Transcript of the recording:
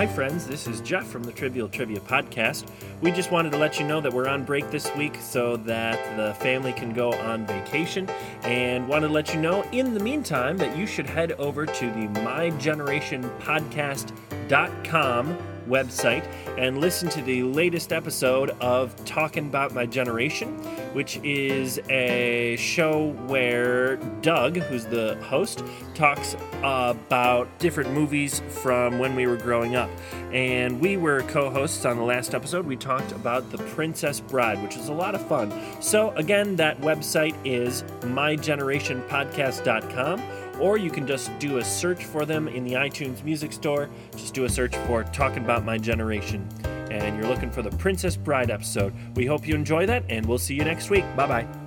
Hi, friends. This is Jeff from the Trivial Trivia Podcast. We just wanted to let you know that we're on break this week so that the family can go on vacation, and wanted to let you know in the meantime that you should head over to the mygenerationpodcast.com website and listen to the latest episode of Talking About My Generation, which is a show where Doug, who's the host, talks about different movies from when we were growing up. And we were co hosts on the last episode. We talked about The Princess Bride, which was a lot of fun. So, again, that website is mygenerationpodcast.com or you can just do a search for them in the iTunes Music Store. Just do a search for Talking About My Generation. And you're looking for the Princess Bride episode. We hope you enjoy that, and we'll see you next week. Bye bye.